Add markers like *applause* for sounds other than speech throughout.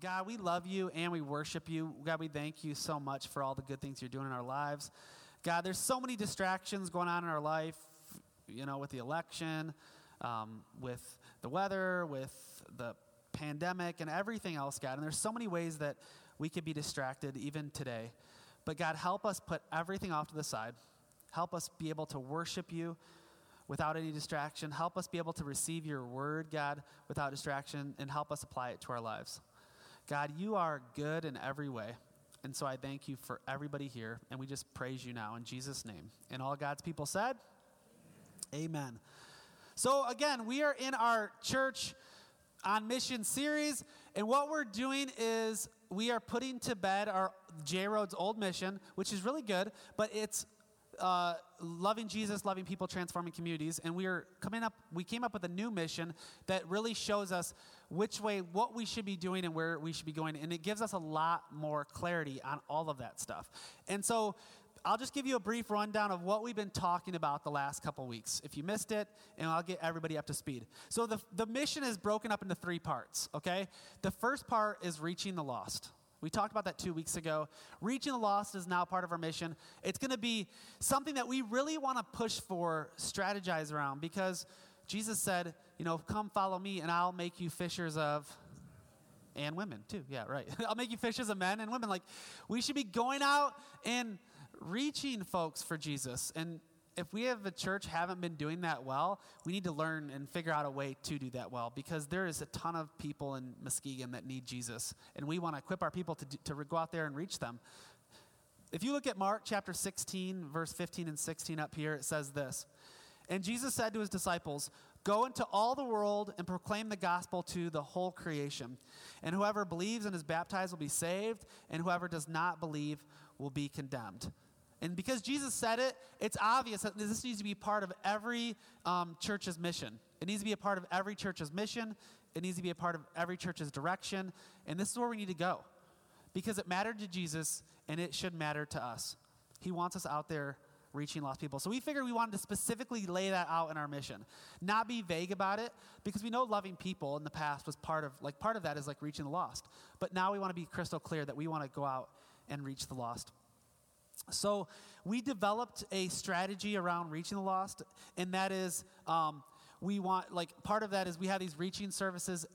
God, we love you and we worship you. God, we thank you so much for all the good things you're doing in our lives. God, there's so many distractions going on in our life, you know, with the election, um, with the weather, with the pandemic, and everything else, God. And there's so many ways that we could be distracted even today. But God, help us put everything off to the side. Help us be able to worship you without any distraction. Help us be able to receive your word, God, without distraction, and help us apply it to our lives. God, you are good in every way. And so I thank you for everybody here, and we just praise you now in Jesus' name. And all God's people said, Amen. So, again, we are in our church on mission series, and what we're doing is we are putting to bed our J Road's old mission, which is really good, but it's uh, loving Jesus, loving people, transforming communities, and we are coming up. We came up with a new mission that really shows us which way, what we should be doing, and where we should be going, and it gives us a lot more clarity on all of that stuff. And so, I'll just give you a brief rundown of what we've been talking about the last couple weeks. If you missed it, and I'll get everybody up to speed. So the the mission is broken up into three parts. Okay, the first part is reaching the lost. We talked about that two weeks ago. Reaching the lost is now part of our mission. It's going to be something that we really want to push for, strategize around, because Jesus said, you know, come follow me and I'll make you fishers of and women too. Yeah, right. *laughs* I'll make you fishers of men and women. Like we should be going out and reaching folks for Jesus. And if we have a church haven't been doing that well, we need to learn and figure out a way to do that well because there is a ton of people in Muskegon that need Jesus, and we want to equip our people to, to go out there and reach them. If you look at Mark chapter 16, verse 15 and 16 up here, it says this. And Jesus said to his disciples, Go into all the world and proclaim the gospel to the whole creation. And whoever believes and is baptized will be saved, and whoever does not believe will be condemned. And because Jesus said it, it's obvious that this needs to be part of every um, church's mission. It needs to be a part of every church's mission. It needs to be a part of every church's direction. And this is where we need to go because it mattered to Jesus and it should matter to us. He wants us out there reaching lost people. So we figured we wanted to specifically lay that out in our mission. Not be vague about it because we know loving people in the past was part of like part of that is like reaching the lost. But now we want to be crystal clear that we want to go out and reach the lost. So we developed a strategy around reaching the lost, and that is um, we want, like, part of that is we have these reaching services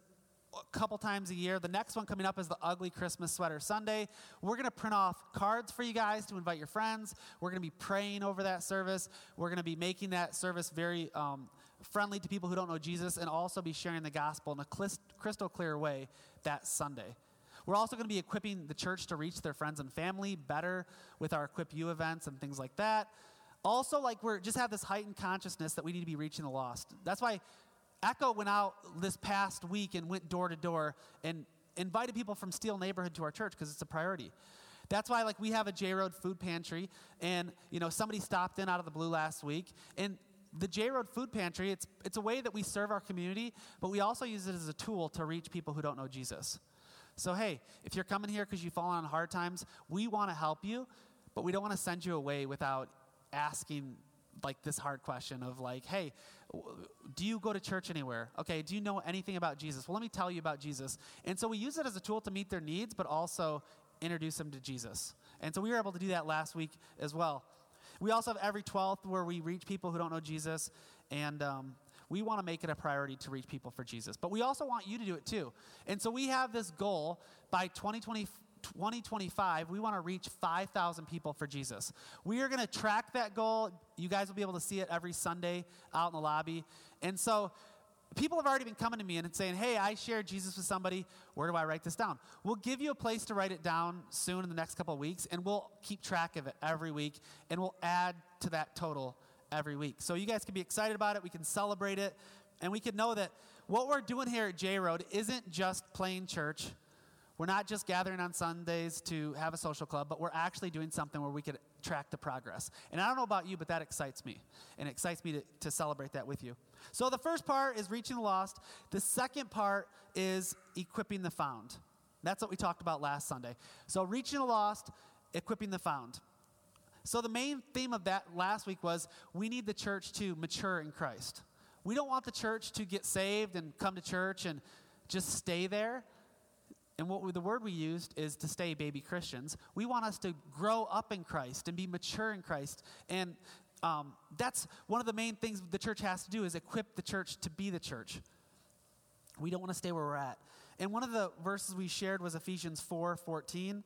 a couple times a year. The next one coming up is the Ugly Christmas Sweater Sunday. We're going to print off cards for you guys to invite your friends. We're going to be praying over that service. We're going to be making that service very um, friendly to people who don't know Jesus and also be sharing the gospel in a crystal clear way that Sunday. We're also going to be equipping the church to reach their friends and family better with our Equip You events and things like that. Also, like we're just have this heightened consciousness that we need to be reaching the lost. That's why Echo went out this past week and went door to door and invited people from Steel neighborhood to our church because it's a priority. That's why like we have a J Road food pantry and you know somebody stopped in out of the blue last week and the J Road Food Pantry, it's, it's a way that we serve our community, but we also use it as a tool to reach people who don't know Jesus. So, hey, if you're coming here because you've fallen on hard times, we want to help you, but we don't want to send you away without asking like this hard question of like, hey, do you go to church anywhere? Okay, do you know anything about Jesus? Well, let me tell you about Jesus. And so we use it as a tool to meet their needs, but also introduce them to Jesus. And so we were able to do that last week as well. We also have every 12th where we reach people who don't know Jesus, and um, we want to make it a priority to reach people for Jesus. But we also want you to do it too. And so we have this goal by 2020. 2025, we want to reach 5,000 people for Jesus. We are going to track that goal. You guys will be able to see it every Sunday out in the lobby. And so, people have already been coming to me and saying, Hey, I shared Jesus with somebody. Where do I write this down? We'll give you a place to write it down soon in the next couple of weeks, and we'll keep track of it every week, and we'll add to that total every week. So you guys can be excited about it. We can celebrate it. And we can know that what we're doing here at J Road isn't just plain church. We're not just gathering on Sundays to have a social club, but we're actually doing something where we could track the progress. And I don't know about you, but that excites me. And it excites me to, to celebrate that with you. So the first part is reaching the lost. The second part is equipping the found. That's what we talked about last Sunday. So reaching the lost, equipping the found. So, the main theme of that last week was we need the church to mature in Christ. We don't want the church to get saved and come to church and just stay there. and what we, the word we used is to stay baby Christians. We want us to grow up in Christ and be mature in Christ. And um, that's one of the main things the church has to do is equip the church to be the church. We don't want to stay where we're at. And one of the verses we shared was Ephesians 4 14.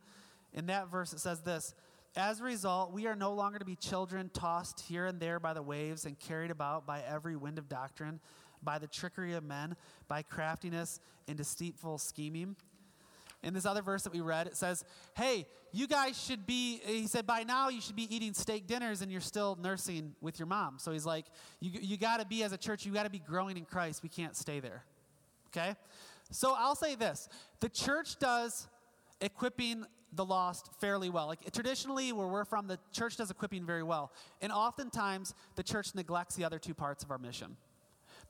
In that verse, it says this As a result, we are no longer to be children tossed here and there by the waves and carried about by every wind of doctrine, by the trickery of men, by craftiness and deceitful scheming. In this other verse that we read, it says, Hey, you guys should be, he said, by now you should be eating steak dinners and you're still nursing with your mom. So he's like, You, you got to be, as a church, you got to be growing in Christ. We can't stay there. Okay? So I'll say this the church does equipping the lost fairly well. Like traditionally, where we're from, the church does equipping very well. And oftentimes, the church neglects the other two parts of our mission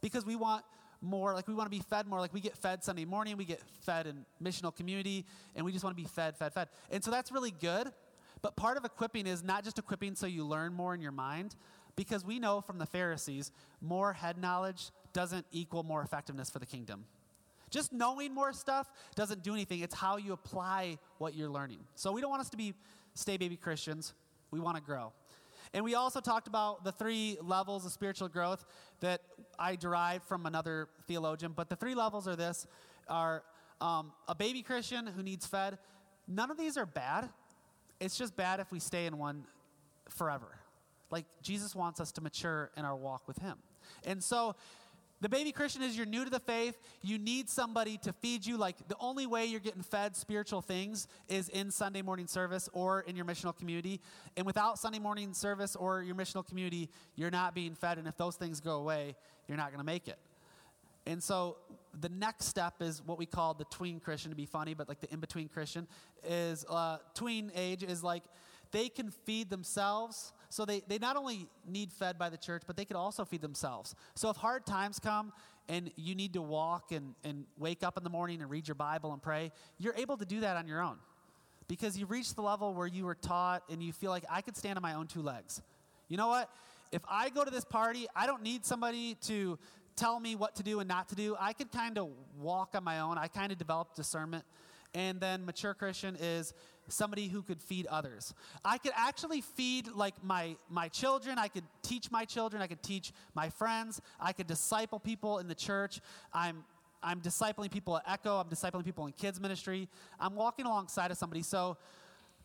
because we want more, like we want to be fed more. Like we get fed Sunday morning, we get fed in missional community, and we just want to be fed, fed, fed. And so that's really good. But part of equipping is not just equipping so you learn more in your mind, because we know from the Pharisees, more head knowledge doesn't equal more effectiveness for the kingdom. Just knowing more stuff doesn't do anything. It's how you apply what you're learning. So we don't want us to be stay baby Christians. We want to grow. And we also talked about the three levels of spiritual growth that I derived from another theologian. But the three levels are this are um, a baby Christian who needs fed. None of these are bad. It's just bad if we stay in one forever. Like Jesus wants us to mature in our walk with him. And so the baby Christian is you're new to the faith. You need somebody to feed you. Like the only way you're getting fed spiritual things is in Sunday morning service or in your missional community. And without Sunday morning service or your missional community, you're not being fed. And if those things go away, you're not going to make it. And so the next step is what we call the tween Christian, to be funny, but like the in between Christian is uh, tween age is like they can feed themselves so they, they not only need fed by the church, but they could also feed themselves. So if hard times come and you need to walk and, and wake up in the morning and read your Bible and pray, you're able to do that on your own. Because you've reached the level where you were taught and you feel like I could stand on my own two legs. You know what? If I go to this party, I don't need somebody to tell me what to do and not to do. I could kind of walk on my own. I kind of developed discernment. And then mature Christian is somebody who could feed others. I could actually feed like my my children, I could teach my children, I could teach my friends, I could disciple people in the church. I'm I'm discipling people at Echo, I'm discipling people in kids ministry. I'm walking alongside of somebody. So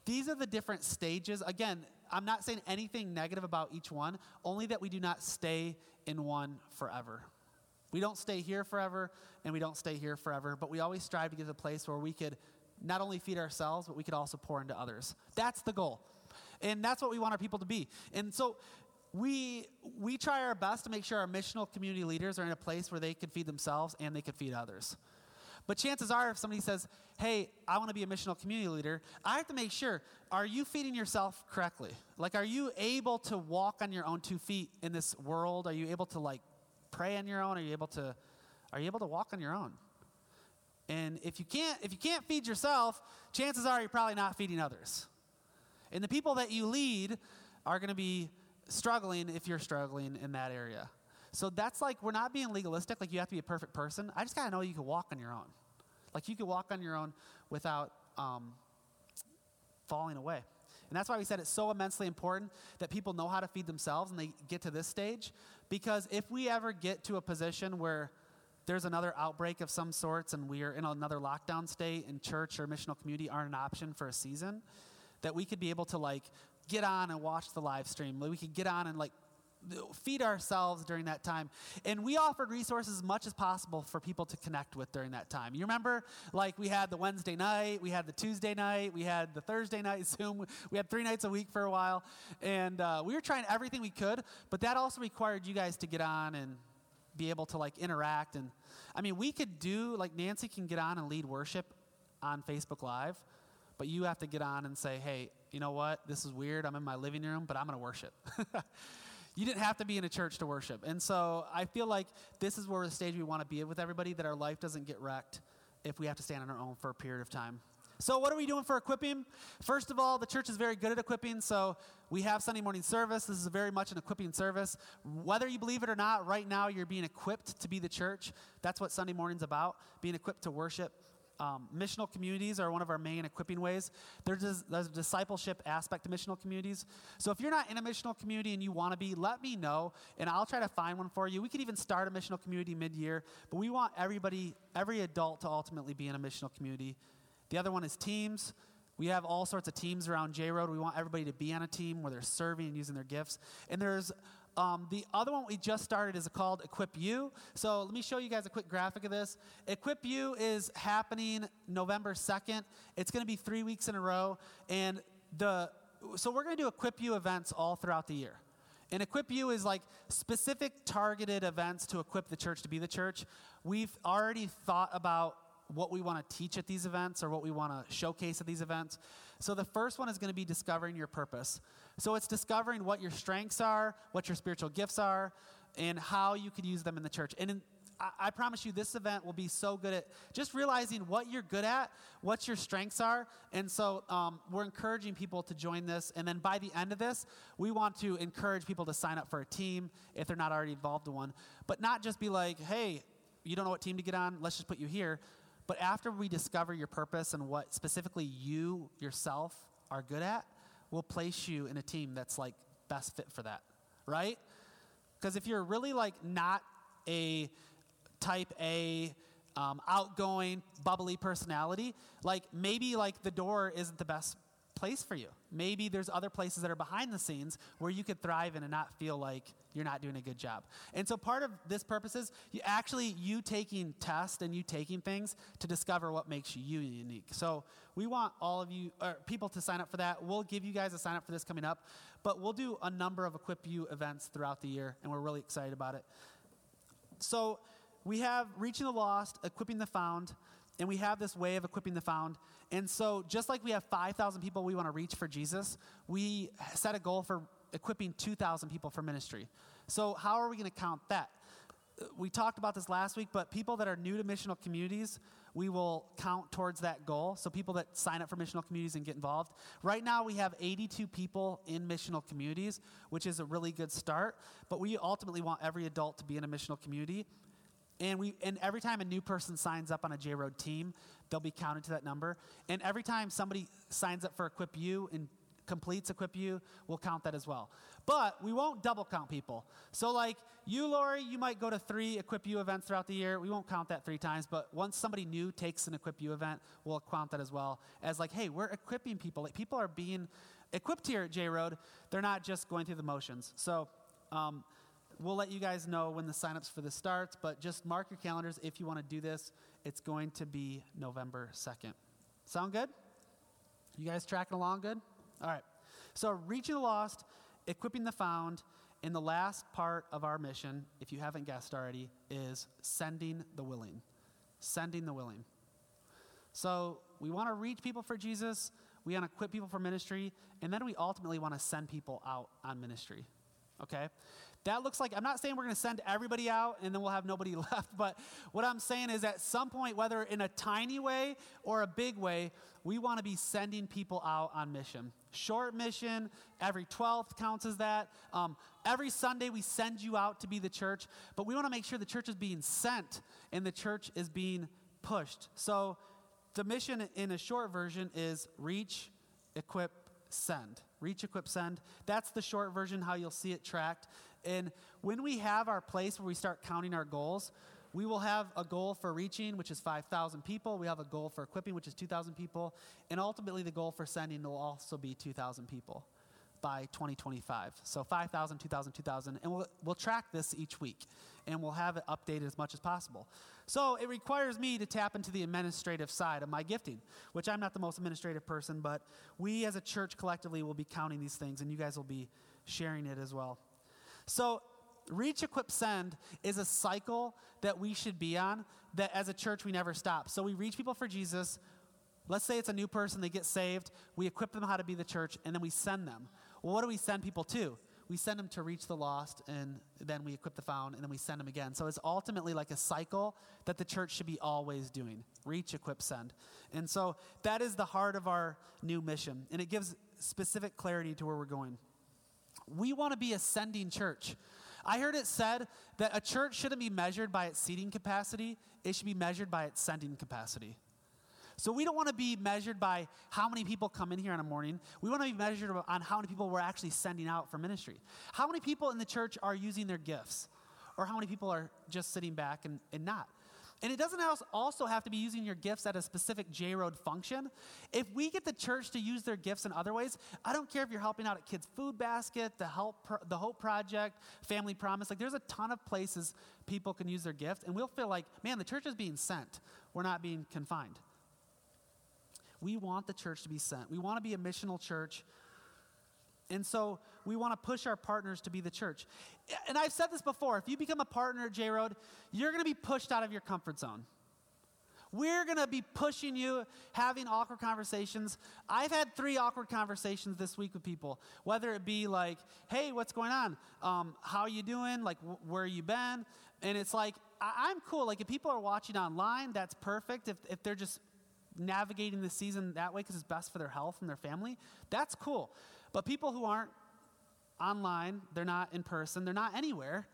these are the different stages. Again, I'm not saying anything negative about each one, only that we do not stay in one forever. We don't stay here forever and we don't stay here forever, but we always strive to get to a place where we could not only feed ourselves, but we could also pour into others. That's the goal. And that's what we want our people to be. And so we we try our best to make sure our missional community leaders are in a place where they can feed themselves and they can feed others. But chances are, if somebody says, Hey, I want to be a missional community leader, I have to make sure are you feeding yourself correctly? Like, are you able to walk on your own two feet in this world? Are you able to, like, pray on your own? Are you able to, are you able to walk on your own? And if you can't, if you can't feed yourself, chances are you're probably not feeding others. And the people that you lead are going to be struggling if you're struggling in that area. So that's like, we're not being legalistic, like you have to be a perfect person. I just got to know you can walk on your own. Like you can walk on your own without um, falling away. And that's why we said it's so immensely important that people know how to feed themselves and they get to this stage. Because if we ever get to a position where there's another outbreak of some sorts and we are in another lockdown state and church or missional community aren't an option for a season, that we could be able to like get on and watch the live stream. We could get on and like feed ourselves during that time. And we offered resources as much as possible for people to connect with during that time. You remember, like, we had the Wednesday night, we had the Tuesday night, we had the Thursday night *laughs* Zoom. We had three nights a week for a while. And uh, we were trying everything we could, but that also required you guys to get on and be able to like interact and i mean we could do like nancy can get on and lead worship on facebook live but you have to get on and say hey you know what this is weird i'm in my living room but i'm going to worship *laughs* you didn't have to be in a church to worship and so i feel like this is where the stage we want to be with everybody that our life doesn't get wrecked if we have to stand on our own for a period of time so, what are we doing for equipping? First of all, the church is very good at equipping. So, we have Sunday morning service. This is very much an equipping service. Whether you believe it or not, right now you're being equipped to be the church. That's what Sunday morning's about, being equipped to worship. Um, missional communities are one of our main equipping ways. There's, there's a discipleship aspect to missional communities. So if you're not in a missional community and you want to be, let me know, and I'll try to find one for you. We could even start a missional community mid year, but we want everybody, every adult to ultimately be in a missional community. The other one is teams. We have all sorts of teams around J Road. We want everybody to be on a team where they're serving and using their gifts. And there's um, the other one we just started is called Equip You. So let me show you guys a quick graphic of this. Equip You is happening November 2nd. It's going to be three weeks in a row. And the so we're going to do Equip You events all throughout the year. And Equip You is like specific targeted events to equip the church to be the church. We've already thought about what we want to teach at these events or what we want to showcase at these events. So the first one is going to be discovering your purpose. So it's discovering what your strengths are, what your spiritual gifts are, and how you could use them in the church. And in, I, promise you, this event will be so good at just realizing what you're good at, what your strengths are. And so um, we're encouraging people to join this. And then by the end of this, we want to encourage people to sign up for a team if they're not already involved in one. But not just be like, hey, you don't know what team to get on, let's just put you here. But after we discover your purpose and what specifically you yourself are good at, we'll place you in a team that's like best fit for that, right? Because if you're really like not a type A, um, outgoing, bubbly personality, like maybe like the door isn't the best place for you. Maybe there's other places that are behind the scenes where you could thrive in and not feel like you're not doing a good job. And so part of this purpose is you actually you taking tests and you taking things to discover what makes you unique. So we want all of you or people to sign up for that. We'll give you guys a sign up for this coming up, but we'll do a number of equip you events throughout the year and we're really excited about it. So we have reaching the lost, equipping the found, and we have this way of equipping the found. And so, just like we have 5,000 people we want to reach for Jesus, we set a goal for equipping 2,000 people for ministry. So, how are we going to count that? We talked about this last week, but people that are new to missional communities, we will count towards that goal. So, people that sign up for missional communities and get involved. Right now, we have 82 people in missional communities, which is a really good start. But we ultimately want every adult to be in a missional community. And, we, and every time a new person signs up on a J Road team, they'll be counted to that number. And every time somebody signs up for Equip You and completes Equip You, we'll count that as well. But we won't double count people. So, like you, Lori, you might go to three Equip You events throughout the year. We won't count that three times. But once somebody new takes an Equip You event, we'll count that as well as like, hey, we're equipping people. Like people are being equipped here at J Road. They're not just going through the motions. So. Um, we'll let you guys know when the signups for this starts, but just mark your calendars if you want to do this. It's going to be November 2nd. Sound good? You guys tracking along good? All right. So, reaching the lost, equipping the found, and the last part of our mission, if you haven't guessed already, is sending the willing. Sending the willing. So, we want to reach people for Jesus, we want to equip people for ministry, and then we ultimately want to send people out on ministry. Okay? That looks like, I'm not saying we're going to send everybody out and then we'll have nobody *laughs* left, but what I'm saying is at some point, whether in a tiny way or a big way, we want to be sending people out on mission. Short mission, every 12th counts as that. Um, every Sunday, we send you out to be the church, but we want to make sure the church is being sent and the church is being pushed. So the mission in a short version is reach, equip, send. Reach, equip, send. That's the short version, how you'll see it tracked. And when we have our place where we start counting our goals, we will have a goal for reaching, which is 5,000 people. We have a goal for equipping, which is 2,000 people. And ultimately, the goal for sending will also be 2,000 people by 2025. So 5,000, 2,000, 2,000. And we'll, we'll track this each week. And we'll have it updated as much as possible. So it requires me to tap into the administrative side of my gifting, which I'm not the most administrative person, but we as a church collectively will be counting these things, and you guys will be sharing it as well. So, reach, equip, send is a cycle that we should be on that as a church we never stop. So, we reach people for Jesus. Let's say it's a new person, they get saved. We equip them how to be the church, and then we send them. Well, what do we send people to? We send them to reach the lost, and then we equip the found, and then we send them again. So it's ultimately like a cycle that the church should be always doing reach, equip, send. And so that is the heart of our new mission, and it gives specific clarity to where we're going. We want to be a sending church. I heard it said that a church shouldn't be measured by its seating capacity, it should be measured by its sending capacity. So we don't want to be measured by how many people come in here in a morning. We want to be measured on how many people we're actually sending out for ministry. How many people in the church are using their gifts? Or how many people are just sitting back and, and not? And it doesn't also have to be using your gifts at a specific J Road function. If we get the church to use their gifts in other ways, I don't care if you're helping out at Kids Food Basket, the Help, the Hope Project, Family Promise. Like, there's a ton of places people can use their gift, and we'll feel like, man, the church is being sent. We're not being confined. We want the church to be sent. We want to be a missional church. And so we want to push our partners to be the church. And I've said this before if you become a partner at J Road, you're going to be pushed out of your comfort zone. We're going to be pushing you, having awkward conversations. I've had three awkward conversations this week with people, whether it be like, hey, what's going on? Um, how are you doing? Like, wh- where you been? And it's like, I- am cool. Like, if people are watching online, that's perfect. If, if they're just navigating the season that way because it's best for their health and their family, that's cool. But people who aren't online, they're not in person, they're not anywhere,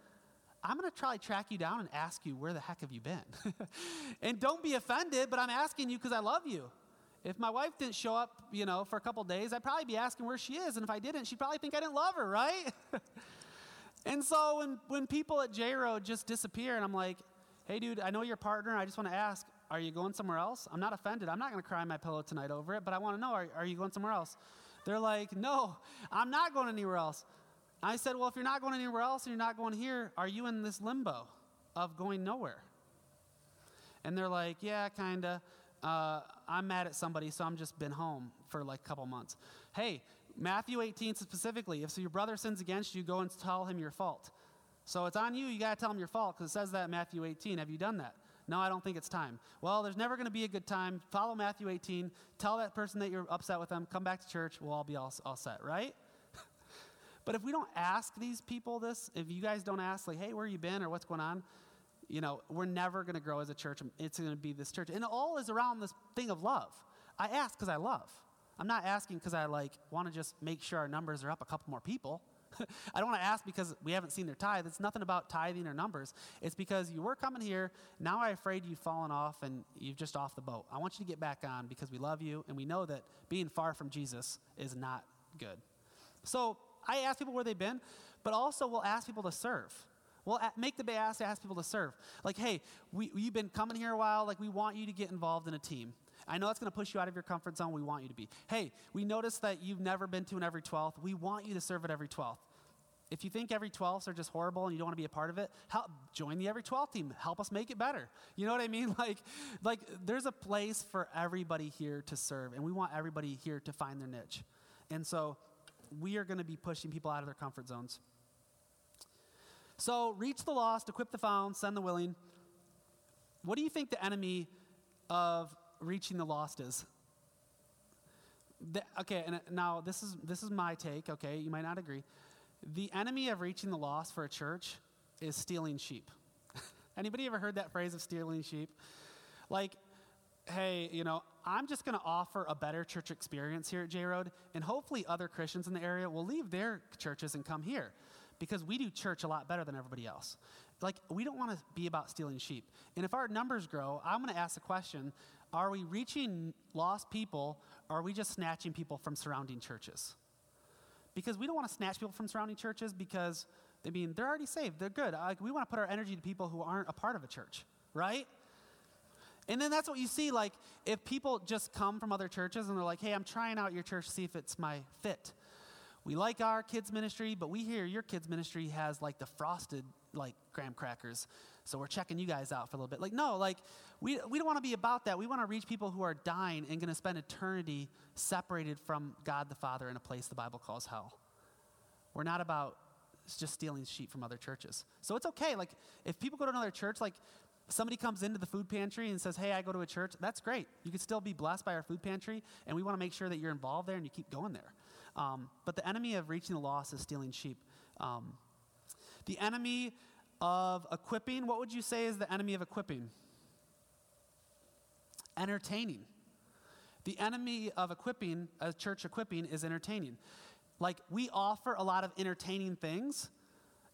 I'm going to try to track you down and ask you, where the heck have you been? *laughs* and don't be offended, but I'm asking you because I love you. If my wife didn't show up, you know, for a couple days, I'd probably be asking where she is. And if I didn't, she'd probably think I didn't love her, right? *laughs* and so when, when people at J Road just disappear and I'm like, hey, dude, I know your partner. I just want to ask, are you going somewhere else? I'm not offended. I'm not going to cry my pillow tonight over it, but I want to know, are, are you going somewhere else? They're like, no, I'm not going anywhere else. I said, well, if you're not going anywhere else and you're not going here, are you in this limbo of going nowhere? And they're like, yeah, kind of. Uh, I'm mad at somebody, so I'm just been home for like a couple months. Hey, Matthew 18 specifically, if so your brother sins against you, go and tell him your fault. So it's on you, you got to tell him your fault because it says that in Matthew 18. Have you done that? No, I don't think it's time. Well, there's never going to be a good time. Follow Matthew 18. Tell that person that you're upset with them. Come back to church. We'll all be all, all set, right? *laughs* but if we don't ask these people this, if you guys don't ask, like, hey, where you been or what's going on, you know, we're never going to grow as a church. It's going to be this church. And it all is around this thing of love. I ask because I love. I'm not asking because I like want to just make sure our numbers are up a couple more people. *laughs* I don't want to ask because we haven't seen their tithe. It's nothing about tithing or numbers. It's because you were coming here. Now I'm afraid you've fallen off and you've just off the boat. I want you to get back on because we love you and we know that being far from Jesus is not good. So I ask people where they've been, but also we'll ask people to serve. We'll make the bay ask, ask people to serve. Like, hey, we, you've been coming here a while. Like, we want you to get involved in a team. I know that's going to push you out of your comfort zone. We want you to be. Hey, we noticed that you've never been to an every 12th. We want you to serve at every 12th. If you think every 12s are just horrible and you don't want to be a part of it, help, join the every 12 team. Help us make it better. You know what I mean? *laughs* Like, like there's a place for everybody here to serve, and we want everybody here to find their niche. And so we are going to be pushing people out of their comfort zones. So reach the lost, equip the found, send the willing. What do you think the enemy of reaching the lost is? The, okay, and uh, now this is this is my take. Okay, you might not agree. The enemy of reaching the lost for a church is stealing sheep. *laughs* Anybody ever heard that phrase of stealing sheep? Like, hey, you know, I'm just going to offer a better church experience here at J Road, and hopefully other Christians in the area will leave their churches and come here because we do church a lot better than everybody else. Like, we don't want to be about stealing sheep. And if our numbers grow, I'm going to ask the question are we reaching lost people, or are we just snatching people from surrounding churches? Because we don't want to snatch people from surrounding churches because I mean they're already saved, they're good. Like we want to put our energy to people who aren't a part of a church, right? And then that's what you see. Like if people just come from other churches and they're like, "Hey, I'm trying out your church to see if it's my fit." We like our kids ministry, but we hear your kids ministry has like the frosted like graham crackers. So we're checking you guys out for a little bit. Like, no, like, we, we don't want to be about that. We want to reach people who are dying and going to spend eternity separated from God the Father in a place the Bible calls hell. We're not about just stealing sheep from other churches. So it's okay. Like, if people go to another church, like, somebody comes into the food pantry and says, Hey, I go to a church, that's great. You can still be blessed by our food pantry, and we want to make sure that you're involved there and you keep going there. Um, but the enemy of reaching the lost is stealing sheep. Um, the enemy of equipping, what would you say is the enemy of equipping? Entertaining. The enemy of equipping, a church equipping, is entertaining. Like, we offer a lot of entertaining things,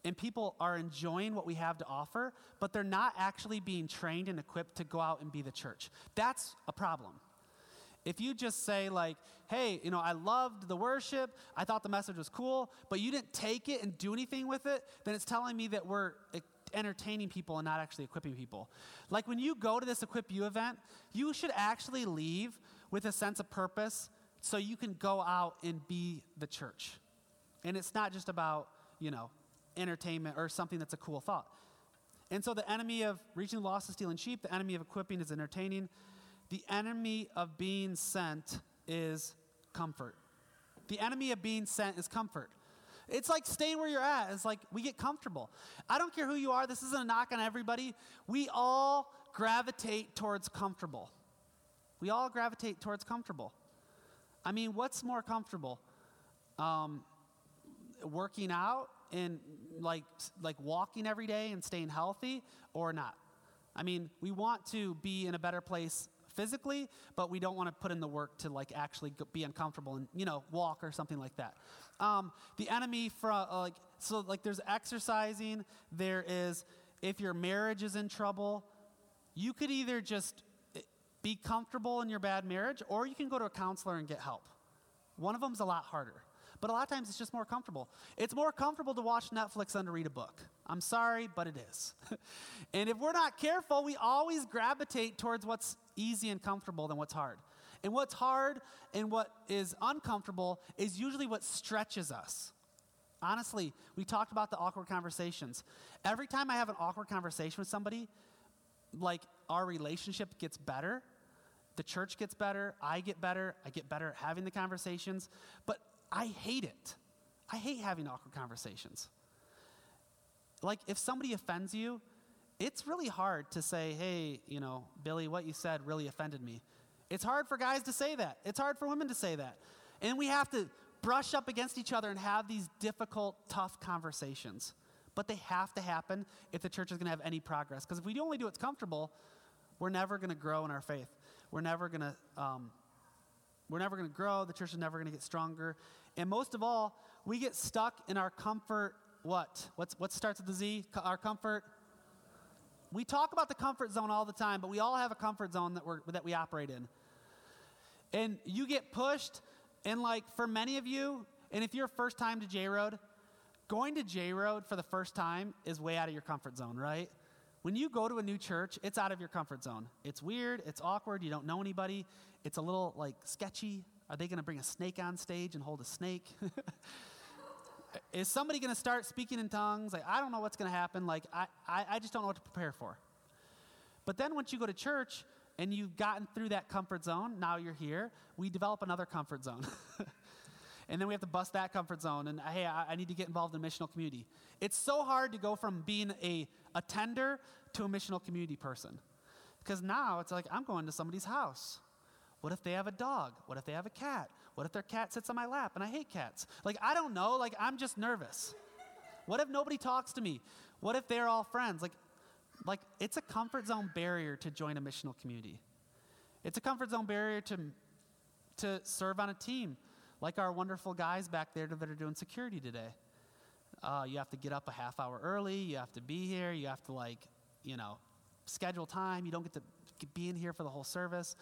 and people are enjoying what we have to offer, but they're not actually being trained and equipped to go out and be the church. That's a problem. If you just say, like, hey, you know, I loved the worship, I thought the message was cool, but you didn't take it and do anything with it, then it's telling me that we're entertaining people and not actually equipping people. Like when you go to this Equip You event, you should actually leave with a sense of purpose so you can go out and be the church. And it's not just about, you know, entertainment or something that's a cool thought. And so the enemy of reaching the lost is stealing sheep, the enemy of equipping is entertaining. The enemy of being sent is comfort. The enemy of being sent is comfort. It's like staying where you're at. It's like we get comfortable. I don't care who you are. This isn't a knock on everybody. We all gravitate towards comfortable. We all gravitate towards comfortable. I mean, what's more comfortable? Um, working out and like like walking every day and staying healthy or not? I mean, we want to be in a better place physically, but we don't want to put in the work to like actually be uncomfortable and you know walk or something like that. Um, the enemy from uh, like so like there's exercising. There is if your marriage is in trouble, you could either just eh, be comfortable in your bad marriage, or you can go to a counselor and get help. One of them's a lot harder. But a lot of times it's just more comfortable. It's more comfortable to watch Netflix than to read a book. I'm sorry, but it is. *laughs* and if we're not careful, we always gravitate towards what's easy and comfortable than what's hard. And what's hard and what is uncomfortable is usually what stretches us. Honestly, we talked about the awkward conversations. Every time I have an awkward conversation with somebody, like our relationship gets better, the church gets better, I get better, I get better at having the conversations, but I hate it. I hate having awkward conversations. Like, if somebody offends you, it's really hard to say, hey, you know, Billy, what you said really offended me. It's hard for guys to say that. It's hard for women to say that. And we have to brush up against each other and have these difficult, tough conversations. But they have to happen if the church is going to have any progress. Because if we only do what's comfortable, we're never going to grow in our faith. We're never going to. Um, we're never going to grow. The church is never going to get stronger. And most of all, we get stuck in our comfort. What? What's, what starts with the Z? Our comfort we talk about the comfort zone all the time, but we all have a comfort zone that, we're, that we operate in. And you get pushed, and like for many of you, and if you're first time to J Road, going to J Road for the first time is way out of your comfort zone, right? When you go to a new church, it's out of your comfort zone. It's weird, it's awkward, you don't know anybody, it's a little like sketchy. Are they going to bring a snake on stage and hold a snake? *laughs* is somebody going to start speaking in tongues? Like, I don't know what's going to happen. Like, I, I, I just don't know what to prepare for. But then once you go to church and you've gotten through that comfort zone, now you're here, we develop another comfort zone. *laughs* and then we have to bust that comfort zone and hey I, I, need to get involved in a missional community it's so hard to go from being a attender to a missional community person because now it's like i'm going to somebody's house what if they have a dog what if they have a cat what if their cat sits on my lap and I hate cats? Like, I don't know. Like, I'm just nervous. What if nobody talks to me? What if they're all friends? Like, like it's a comfort zone barrier to join a missional community. It's a comfort zone barrier to, to serve on a team, like our wonderful guys back there that are doing security today. Uh, you have to get up a half hour early. You have to be here. You have to, like, you know, schedule time. You don't get to be in here for the whole service.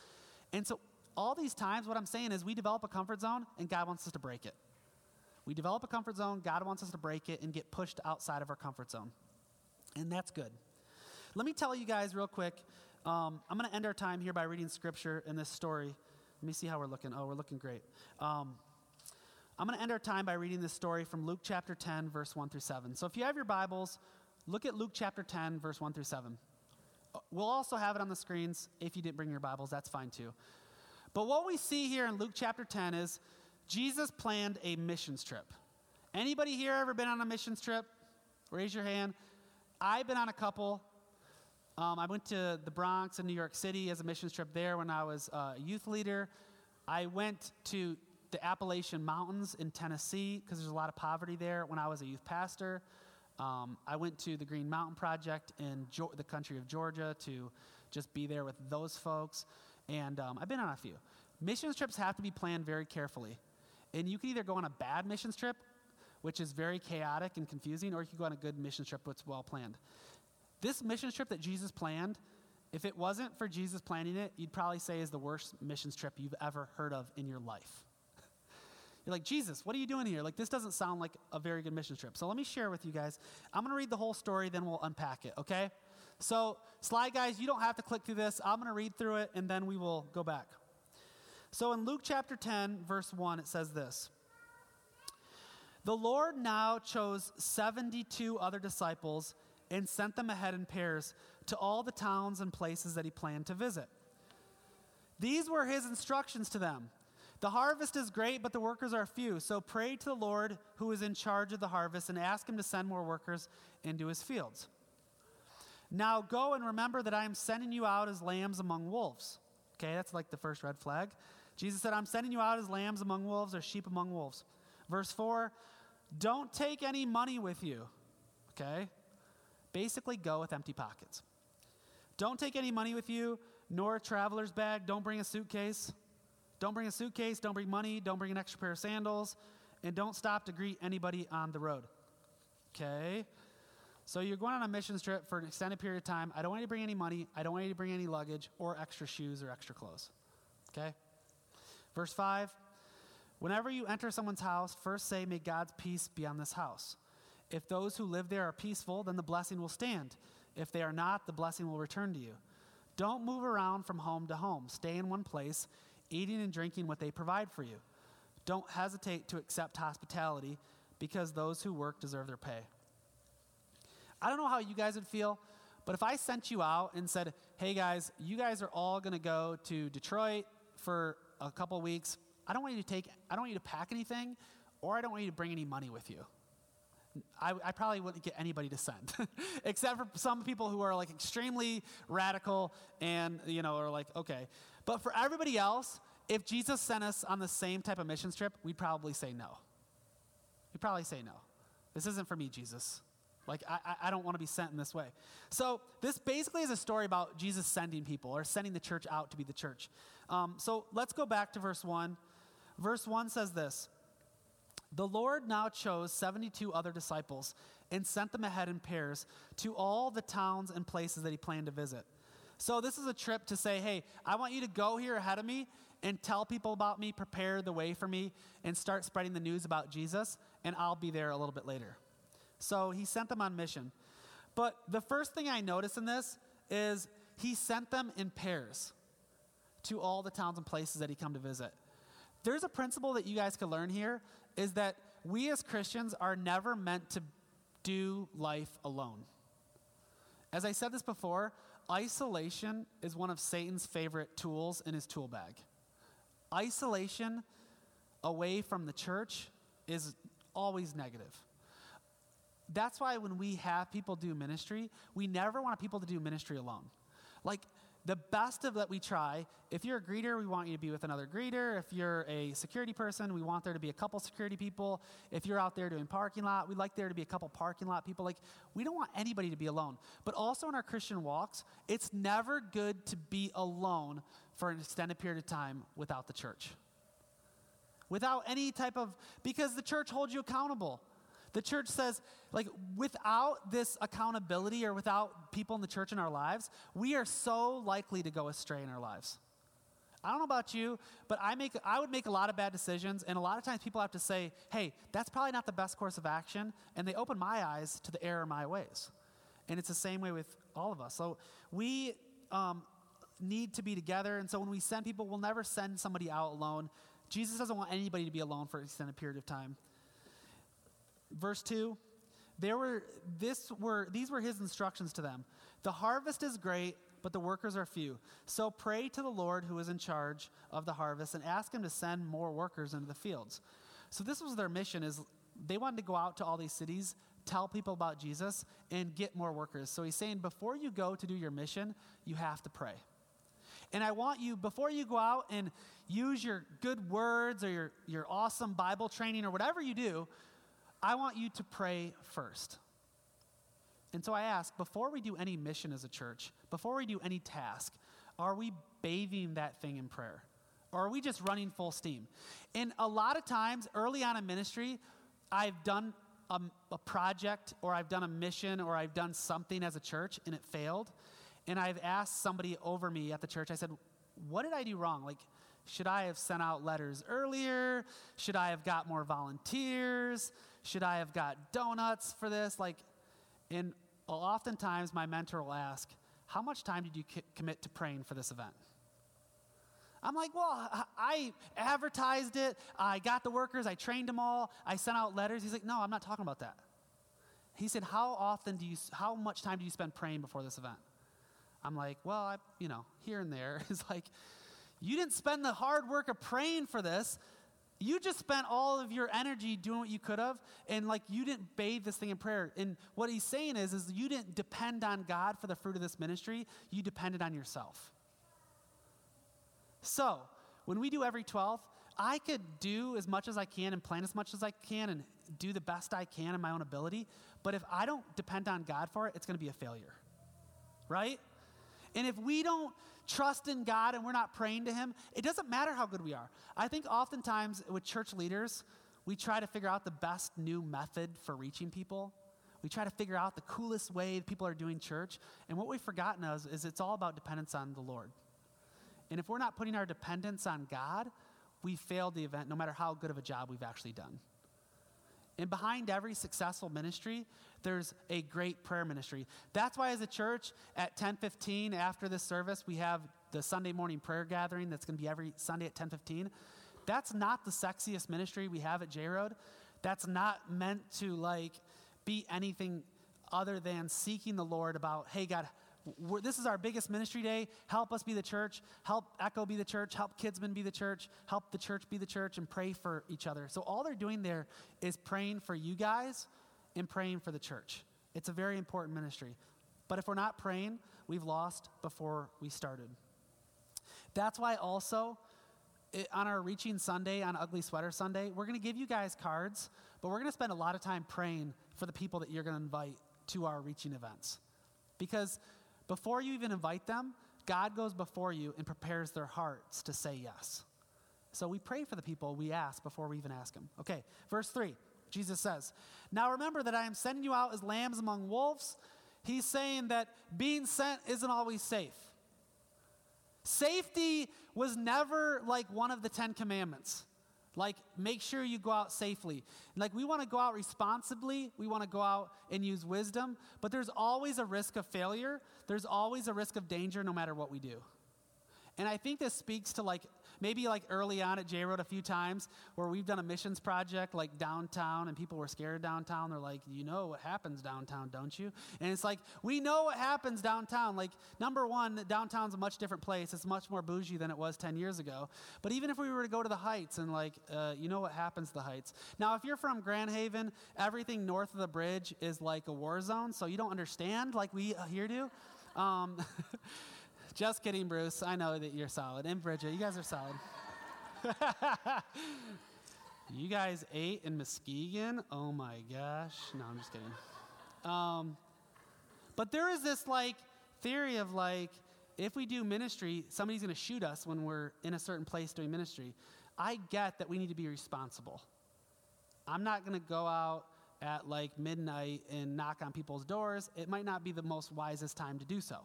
And so all these times, what I'm saying is we develop a comfort zone and God wants us to break it. We develop a comfort zone, God wants us to break it and get pushed outside of our comfort zone. And that's good. Let me tell you guys real quick. Um, I'm going to end our time here by reading scripture in this story. Let me see how we're looking. Oh, we're looking great. Um, I'm going to end our time by reading this story from Luke chapter 10, verse 1 through 7. So if you have your Bibles, look at Luke chapter 10, verse 1 through 7. Uh, we'll also have it on the screens. If you didn't bring your Bibles, that's fine too. But what we see here in Luke chapter 10 is Jesus planned a missions trip. Anybody here ever been on a missions trip? Raise your hand. I've been on a couple. Um, I went to the Bronx in New York City as a missions trip there when I was a youth leader. I went to the Appalachian Mountains in Tennessee because there's a lot of poverty there when I was a youth pastor. Um, I went to the Green Mountain Project in jo- the country of Georgia to just be there with those folks. And um, I've been on a few. Missions trips have to be planned very carefully. And you can either go on a bad missions trip, which is very chaotic and confusing, or you can go on a good mission trip that's well planned. This mission trip that Jesus planned if it wasn't for Jesus planning it, you'd probably say is the worst missions trip you've ever heard of in your life. *laughs* You're like, Jesus, what are you doing here? Like, this doesn't sound like a very good mission trip. So let me share with you guys. I'm going to read the whole story, then we'll unpack it, okay? So, slide guys, you don't have to click through this. I'm going to read through it, and then we will go back. So, in Luke chapter 10, verse 1, it says this The Lord now chose 72 other disciples and sent them ahead in pairs to all the towns and places that he planned to visit. These were his instructions to them. The harvest is great, but the workers are few. So pray to the Lord who is in charge of the harvest and ask him to send more workers into his fields. Now go and remember that I am sending you out as lambs among wolves. Okay, that's like the first red flag. Jesus said, I'm sending you out as lambs among wolves or sheep among wolves. Verse 4 Don't take any money with you. Okay? Basically, go with empty pockets. Don't take any money with you, nor a traveler's bag. Don't bring a suitcase. Don't bring a suitcase. Don't bring money. Don't bring an extra pair of sandals. And don't stop to greet anybody on the road. Okay? So you're going on a missions trip for an extended period of time. I don't want you to bring any money. I don't want you to bring any luggage or extra shoes or extra clothes. Okay? Verse 5 Whenever you enter someone's house, first say, May God's peace be on this house. If those who live there are peaceful, then the blessing will stand. If they are not, the blessing will return to you. Don't move around from home to home. Stay in one place, eating and drinking what they provide for you. Don't hesitate to accept hospitality because those who work deserve their pay. I don't know how you guys would feel, but if I sent you out and said, hey guys, you guys are all going to go to Detroit for a couple weeks, I don't want you to take, I don't want you to pack anything, or I don't want you to bring any money with you. I, I, probably wouldn't get anybody to send, *laughs* except for some people who are like extremely radical and, you know, are like, okay. But for everybody else, if Jesus sent us on the same type of mission trip, we'd probably say no. We'd probably say no. This isn't for me, Jesus. Like, I, I don't want to be sent in this way. So, this basically is a story about Jesus sending people or sending the church out to be the church. Um, so, let's go back to verse 1. Verse 1 says this the Lord now chose 72 other disciples and sent them ahead in pairs to all the towns and places that he planned to visit. So, this is a trip to say, hey, I want you to go here ahead of me and tell people about me, prepare the way for me, and start spreading the news about Jesus, and I'll be there a little bit later. So, he sent them on mission. But the first thing I notice in this is he sent them in pairs to all the towns and places that he come to visit. There's a principle that you guys could learn here is that we as Christians are never meant to do life alone. As I said this before, isolation is one of Satan's favorite tools in his tool bag. Isolation away from the church is always negative. That's why when we have people do ministry, we never want people to do ministry alone. Like, the best of that we try. If you're a greeter, we want you to be with another greeter. If you're a security person, we want there to be a couple security people. If you're out there doing parking lot, we'd like there to be a couple parking lot people. Like, we don't want anybody to be alone. But also in our Christian walks, it's never good to be alone for an extended period of time without the church. Without any type of, because the church holds you accountable. The church says, like, without this accountability or without people in the church in our lives, we are so likely to go astray in our lives. I don't know about you, but I make I would make a lot of bad decisions, and a lot of times people have to say, "Hey, that's probably not the best course of action," and they open my eyes to the error of my ways. And it's the same way with all of us. So we um, need to be together, and so when we send people, we'll never send somebody out alone. Jesus doesn't want anybody to be alone for an extended period of time. Verse 2 there were, this were, these were his instructions to them. The harvest is great, but the workers are few. So pray to the Lord who is in charge of the harvest and ask him to send more workers into the fields. So this was their mission is they wanted to go out to all these cities, tell people about Jesus, and get more workers. So he's saying before you go to do your mission, you have to pray. And I want you, before you go out and use your good words or your, your awesome Bible training or whatever you do, I want you to pray first. And so I ask before we do any mission as a church, before we do any task, are we bathing that thing in prayer? Or are we just running full steam? And a lot of times, early on in ministry, I've done a, a project or I've done a mission or I've done something as a church and it failed. And I've asked somebody over me at the church, I said, What did I do wrong? Like, should I have sent out letters earlier? Should I have got more volunteers? Should I have got donuts for this? Like, and oftentimes my mentor will ask, How much time did you c- commit to praying for this event? I'm like, well, I advertised it. I got the workers. I trained them all. I sent out letters. He's like, no, I'm not talking about that. He said, how often do you, how much time do you spend praying before this event? I'm like, well, I, you know, here and there. *laughs* It's like, you didn't spend the hard work of praying for this. You just spent all of your energy doing what you could have, and like you didn't bathe this thing in prayer. And what he's saying is, is you didn't depend on God for the fruit of this ministry. You depended on yourself. So, when we do every 12th, I could do as much as I can and plan as much as I can and do the best I can in my own ability. But if I don't depend on God for it, it's going to be a failure. Right? And if we don't trust in God and we're not praying to Him, it doesn't matter how good we are. I think oftentimes with church leaders, we try to figure out the best new method for reaching people. We try to figure out the coolest way people are doing church. And what we've forgotten is, is it's all about dependence on the Lord. And if we're not putting our dependence on God, we failed the event no matter how good of a job we've actually done. And behind every successful ministry, there's a great prayer ministry. That's why as a church at 10:15 after this service, we have the Sunday morning prayer gathering that's going to be every Sunday at 10:15. That's not the sexiest ministry we have at J Road. That's not meant to like be anything other than seeking the Lord about, hey God, we're, this is our biggest ministry day. Help us be the church. Help Echo be the church. Help Kidsman be the church. Help the church be the church and pray for each other. So, all they're doing there is praying for you guys and praying for the church. It's a very important ministry. But if we're not praying, we've lost before we started. That's why also, it, on our Reaching Sunday, on Ugly Sweater Sunday, we're going to give you guys cards, but we're going to spend a lot of time praying for the people that you're going to invite to our Reaching events. Because before you even invite them, God goes before you and prepares their hearts to say yes. So we pray for the people we ask before we even ask them. Okay, verse 3, Jesus says, Now remember that I am sending you out as lambs among wolves. He's saying that being sent isn't always safe. Safety was never like one of the Ten Commandments. Like, make sure you go out safely. Like, we want to go out responsibly. We want to go out and use wisdom. But there's always a risk of failure. There's always a risk of danger no matter what we do. And I think this speaks to like maybe like early on at J Road a few times where we've done a missions project like downtown and people were scared downtown. They're like, you know what happens downtown, don't you? And it's like, we know what happens downtown. Like, number one, downtown's a much different place. It's much more bougie than it was 10 years ago. But even if we were to go to the Heights and like, uh, you know what happens to the Heights. Now, if you're from Grand Haven, everything north of the bridge is like a war zone, so you don't understand like we here do. Um, *laughs* Just kidding, Bruce. I know that you're solid. And Bridget, you guys are solid. *laughs* you guys ate in Muskegon? Oh my gosh. No, I'm just kidding. Um, but there is this like theory of like, if we do ministry, somebody's going to shoot us when we're in a certain place doing ministry. I get that we need to be responsible. I'm not going to go out at like midnight and knock on people's doors. It might not be the most wisest time to do so.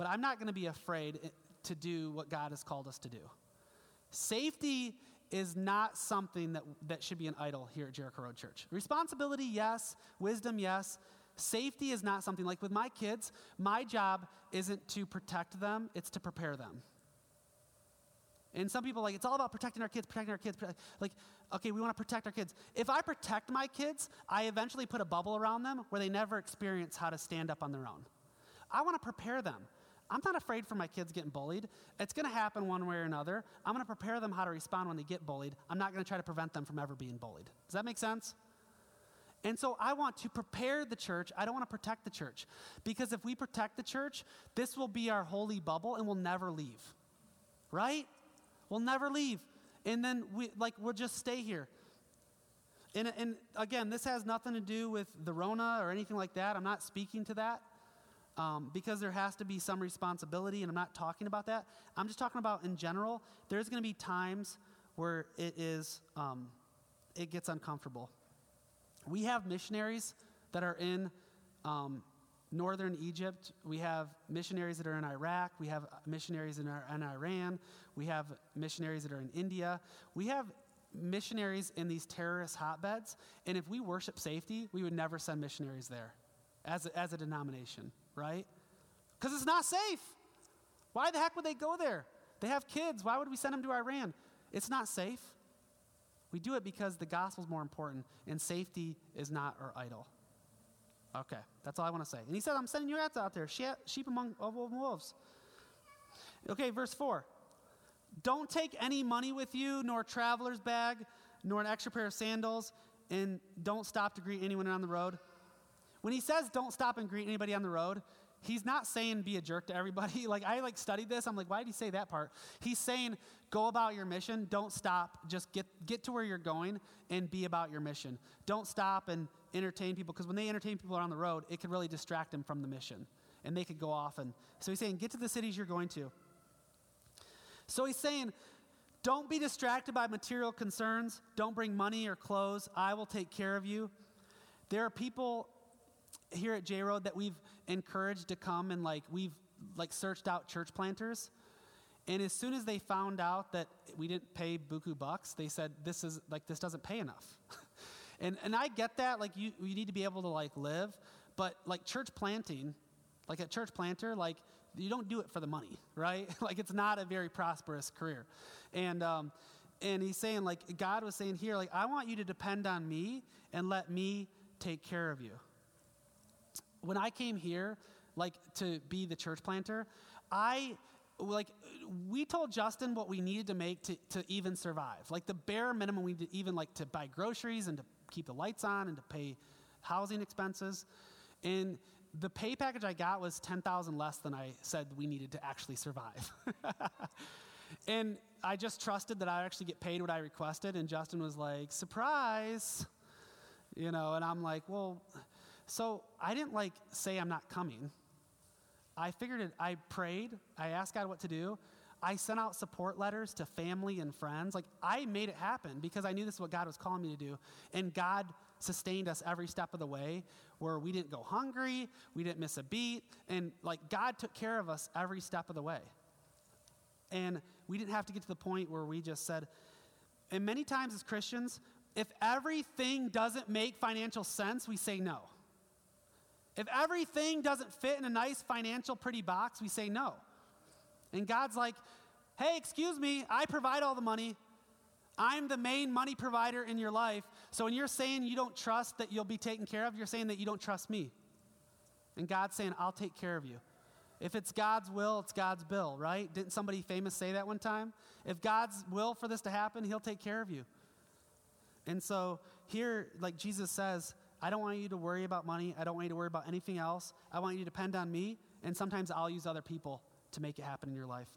But I'm not going to be afraid eh, to do what God has called us to do. Safety is not something that, that should be an idol here at Jericho Road Church. Responsibility, yes. Wisdom, yes. Safety is not something like with my kids, my job isn't to protect them, it's to prepare them. And some people like it's all about protecting our kids, protecting our kids. Like, okay, we want to protect our kids. If I protect my kids, I eventually put a bubble around them where they never experience how to stand up on their own. I want to prepare them. I'm not afraid for my kids getting bullied. It's going to happen one way or another. I'm going to prepare them how to respond when they get bullied. I'm not going to try to prevent them from ever being bullied. Does that make sense? And so I want to prepare the church. I don't want to protect the church. Because if we protect the church, this will be our holy bubble and we'll never leave. Right? We'll never leave. And then we like we'll just stay here. And, and again, this has nothing to do with the Rona or anything like that. I'm not speaking to that um, because there has to be some responsibility, and I'm not talking about that. I'm just talking about in general, there's going to be times where it is, um, it gets uncomfortable. We have missionaries that are in um, northern Egypt. We have missionaries that are in Iraq. We have missionaries in, in Iran. We have missionaries that are in India. We have missionaries in these terrorist hotbeds. And if we worship safety, we would never send missionaries there as a, as a denomination, right? Because it's not safe. Why the heck would they go there? They have kids. Why would we send them to Iran? It's not safe. We do it because the gospel is more important and safety is not our idol. Okay, that's all I want to say. And he said, I'm sending you out there, sheep among wolves. Okay, verse 4. Don't take any money with you, nor a traveler's bag, nor an extra pair of sandals, and don't stop to greet anyone on the road. When he says don't stop and greet anybody on the road, he's not saying be a jerk to everybody. *laughs* Like I like studied this. I'm like, why did he say that part? He's saying go about your mission. Don't stop. Just get get to where you're going and be about your mission. Don't stop and entertain people because when they entertain people on the road, it could really distract them from the mission, and they could go off. And so he's saying get to the cities you're going to. So he's saying. Don't be distracted by material concerns. Don't bring money or clothes. I will take care of you. There are people here at J Road that we've encouraged to come and like we've like searched out church planters. And as soon as they found out that we didn't pay buku bucks, they said this is like this doesn't pay enough. *laughs* and and I get that like you you need to be able to like live, but like church planting, like a church planter, like you don't do it for the money, *laughs* right? *laughs* like it's not a very prosperous career. And um and he's saying like God was saying here like I want you to depend on me and let me take care of you when I came here, like to be the church planter, I like we told Justin what we needed to make to, to even survive. Like the bare minimum we need to even like to buy groceries and to keep the lights on and to pay housing expenses. And the pay package I got was 10,000 less than I said we needed to actually survive. *laughs* and I just trusted that I'd actually get paid what I requested and Justin was like, "Surprise." You know, and I'm like, "Well, so I didn't like say I'm not coming. I figured it, I prayed, I asked God what to do. I sent out support letters to family and friends. Like I made it happen because I knew this is what God was calling me to do. And God sustained us every step of the way where we didn't go hungry, we didn't miss a beat, and like God took care of us every step of the way. And we didn't have to get to the point where we just said, and many times as Christians, if everything doesn't make financial sense, we say no. If everything doesn't fit in a nice financial pretty box, we say no. And God's like, hey, excuse me, I provide all the money. I'm the main money provider in your life. So when you're saying you don't trust that you'll be taken care of, you're saying that you don't trust me. And God's saying, I'll take care of you. If it's God's will, it's God's bill, right? Didn't somebody famous say that one time? If God's will for this to happen, He'll take care of you. And so here, like Jesus says, I don't want you to worry about money. I don't want you to worry about anything else. I want you to depend on me, and sometimes I'll use other people to make it happen in your life.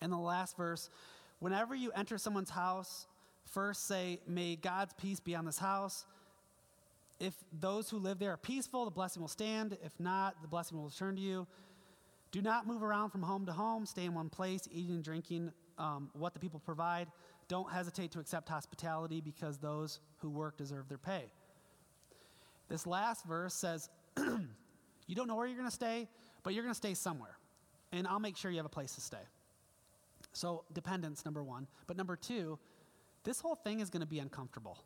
And the last verse whenever you enter someone's house, first say, May God's peace be on this house. If those who live there are peaceful, the blessing will stand. If not, the blessing will return to you. Do not move around from home to home. Stay in one place, eating and drinking um, what the people provide. Don't hesitate to accept hospitality because those who work deserve their pay. This last verse says, *clears throat* You don't know where you're going to stay, but you're going to stay somewhere. And I'll make sure you have a place to stay. So, dependence, number one. But number two, this whole thing is going to be uncomfortable.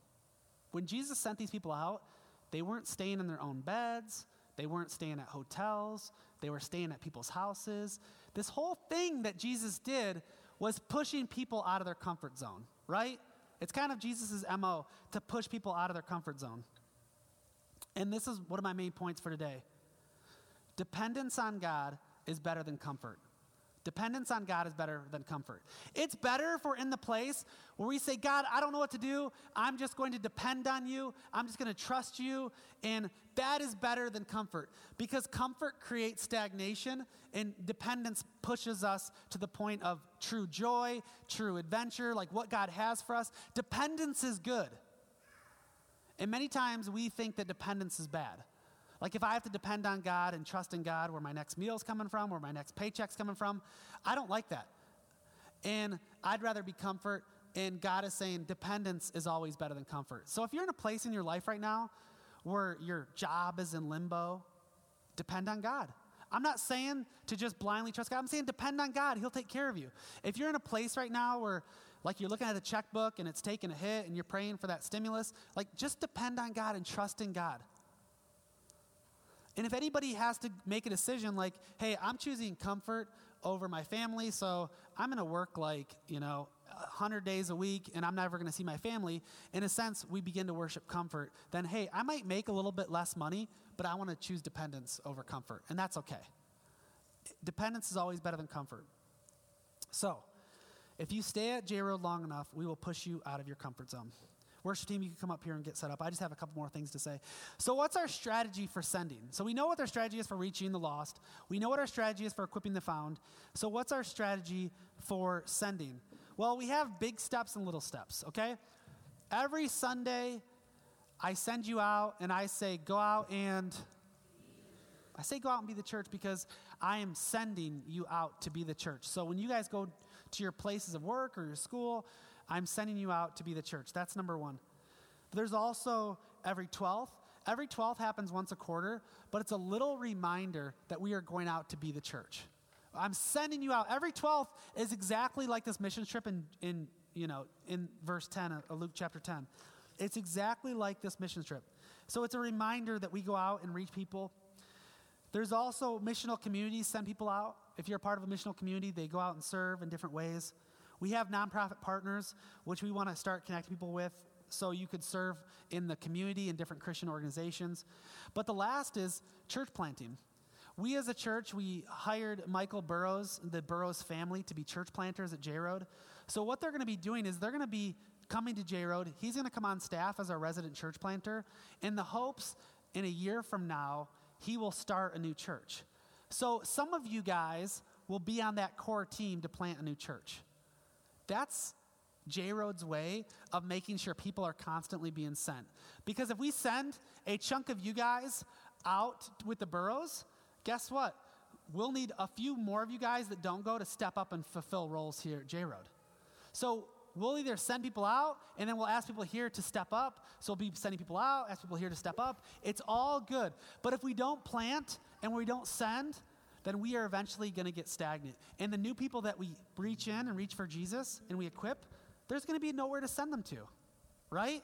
When Jesus sent these people out, they weren't staying in their own beds, they weren't staying at hotels, they were staying at people's houses. This whole thing that Jesus did was pushing people out of their comfort zone, right? It's kind of Jesus' MO to push people out of their comfort zone. And this is one of my main points for today. Dependence on God is better than comfort. Dependence on God is better than comfort. It's better if we're in the place where we say, God, I don't know what to do. I'm just going to depend on you. I'm just going to trust you. And that is better than comfort because comfort creates stagnation and dependence pushes us to the point of true joy, true adventure, like what God has for us. Dependence is good. And many times we think that dependence is bad. Like if I have to depend on God and trust in God where my next meal's coming from, where my next paycheck's coming from, I don't like that. And I'd rather be comfort. And God is saying dependence is always better than comfort. So if you're in a place in your life right now where your job is in limbo, depend on God. I'm not saying to just blindly trust God. I'm saying depend on God. He'll take care of you. If you're in a place right now where, like, you're looking at a checkbook and it's taking a hit and you're praying for that stimulus, like, just depend on God and trust in God. And if anybody has to make a decision like, hey, I'm choosing comfort over my family, so I'm going to work like, you know, 100 days a week and I'm never going to see my family, in a sense, we begin to worship comfort. Then, hey, I might make a little bit less money, but I want to choose dependence over comfort, and that's okay. Dependence is always better than comfort. So, if you stay at J Road long enough, we will push you out of your comfort zone. Worship team, you can come up here and get set up. I just have a couple more things to say. So, what's our strategy for sending? So, we know what our strategy is for reaching the lost. We know what our strategy is for equipping the found. So, what's our strategy for sending? Well, we have big steps and little steps, okay? Every Sunday, I send you out and I say, go out and. I say go out and be the church because I am sending you out to be the church. So when you guys go to your places of work or your school, I'm sending you out to be the church. That's number one. There's also every 12th. Every 12th happens once a quarter, but it's a little reminder that we are going out to be the church. I'm sending you out. Every 12th is exactly like this mission trip in, in, you know, in verse 10 of Luke chapter 10. It's exactly like this mission trip. So it's a reminder that we go out and reach people. There's also missional communities send people out. If you're part of a missional community, they go out and serve in different ways. We have nonprofit partners, which we want to start connecting people with so you could serve in the community in different Christian organizations. But the last is church planting. We as a church, we hired Michael Burrows, the Burrows family, to be church planters at J Road. So what they're going to be doing is they're going to be coming to J Road. He's going to come on staff as our resident church planter in the hopes in a year from now, he will start a new church. So some of you guys will be on that core team to plant a new church. That's J Road's way of making sure people are constantly being sent. Because if we send a chunk of you guys out with the Burrows, guess what? We'll need a few more of you guys that don't go to step up and fulfill roles here at J Road. So we'll either send people out and then we'll ask people here to step up. So we'll be sending people out, ask people here to step up. It's all good. But if we don't plant and we don't send, then we are eventually going to get stagnant. And the new people that we reach in and reach for Jesus and we equip, there's going to be nowhere to send them to, right?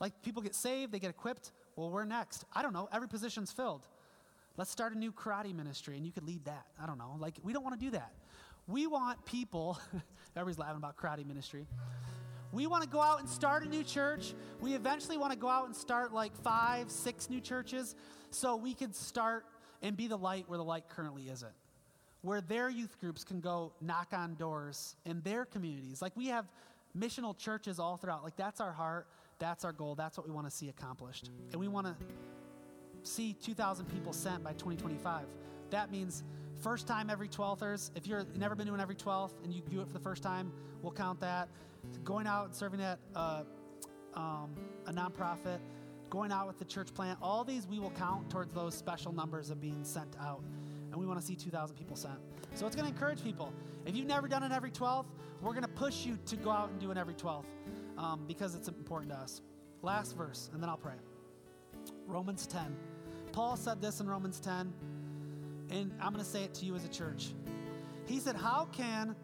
Like people get saved, they get equipped. Well, we're next. I don't know. Every position's filled. Let's start a new karate ministry and you could lead that. I don't know. Like, we don't want to do that. We want people, *laughs* everybody's laughing about karate ministry. We want to go out and start a new church. We eventually want to go out and start like five, six new churches so we could start and be the light where the light currently isn't. Where their youth groups can go knock on doors in their communities. Like we have missional churches all throughout. Like that's our heart, that's our goal, that's what we want to see accomplished. And we want to see 2,000 people sent by 2025. That means first time every 12thers. If you've never been to an every 12th and you do it for the first time, we'll count that. Going out and serving at uh, um, a nonprofit, going out with the church plant, all these we will count towards those special numbers of being sent out. And we want to see 2,000 people sent. So it's going to encourage people. If you've never done an every 12th, we're going to push you to go out and do an every 12th um, because it's important to us. Last verse, and then I'll pray. Romans 10. Paul said this in Romans 10, and I'm going to say it to you as a church. He said, How can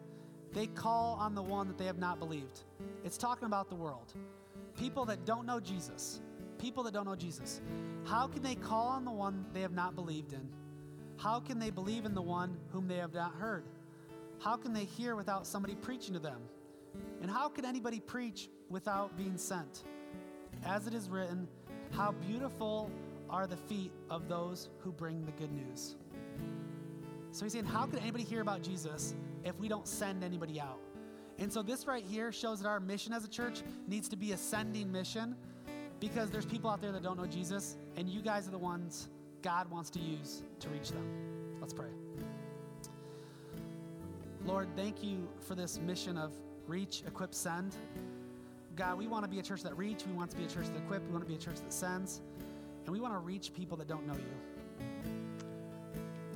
they call on the one that they have not believed? It's talking about the world. People that don't know Jesus. People that don't know Jesus. How can they call on the one they have not believed in? How can they believe in the one whom they have not heard? How can they hear without somebody preaching to them? And how can anybody preach without being sent? As it is written, how beautiful are the feet of those who bring the good news. So he's saying, How can anybody hear about Jesus if we don't send anybody out? And so this right here shows that our mission as a church needs to be a sending mission because there's people out there that don't know Jesus, and you guys are the ones God wants to use to reach them. Let's pray. Lord, thank you for this mission of reach, equip, send. God, we want to be a church that reach, we want to be a church that equip, we want to be a church that sends, and we want to reach people that don't know you.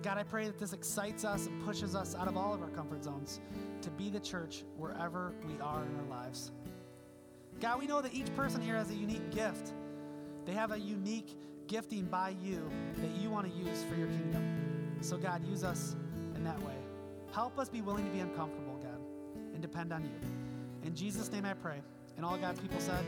God, I pray that this excites us and pushes us out of all of our comfort zones to be the church wherever we are in our lives. God, we know that each person here has a unique gift. They have a unique gifting by you that you want to use for your kingdom. So, God, use us in that way. Help us be willing to be uncomfortable, God, and depend on you. In Jesus' name I pray. And all God's people said,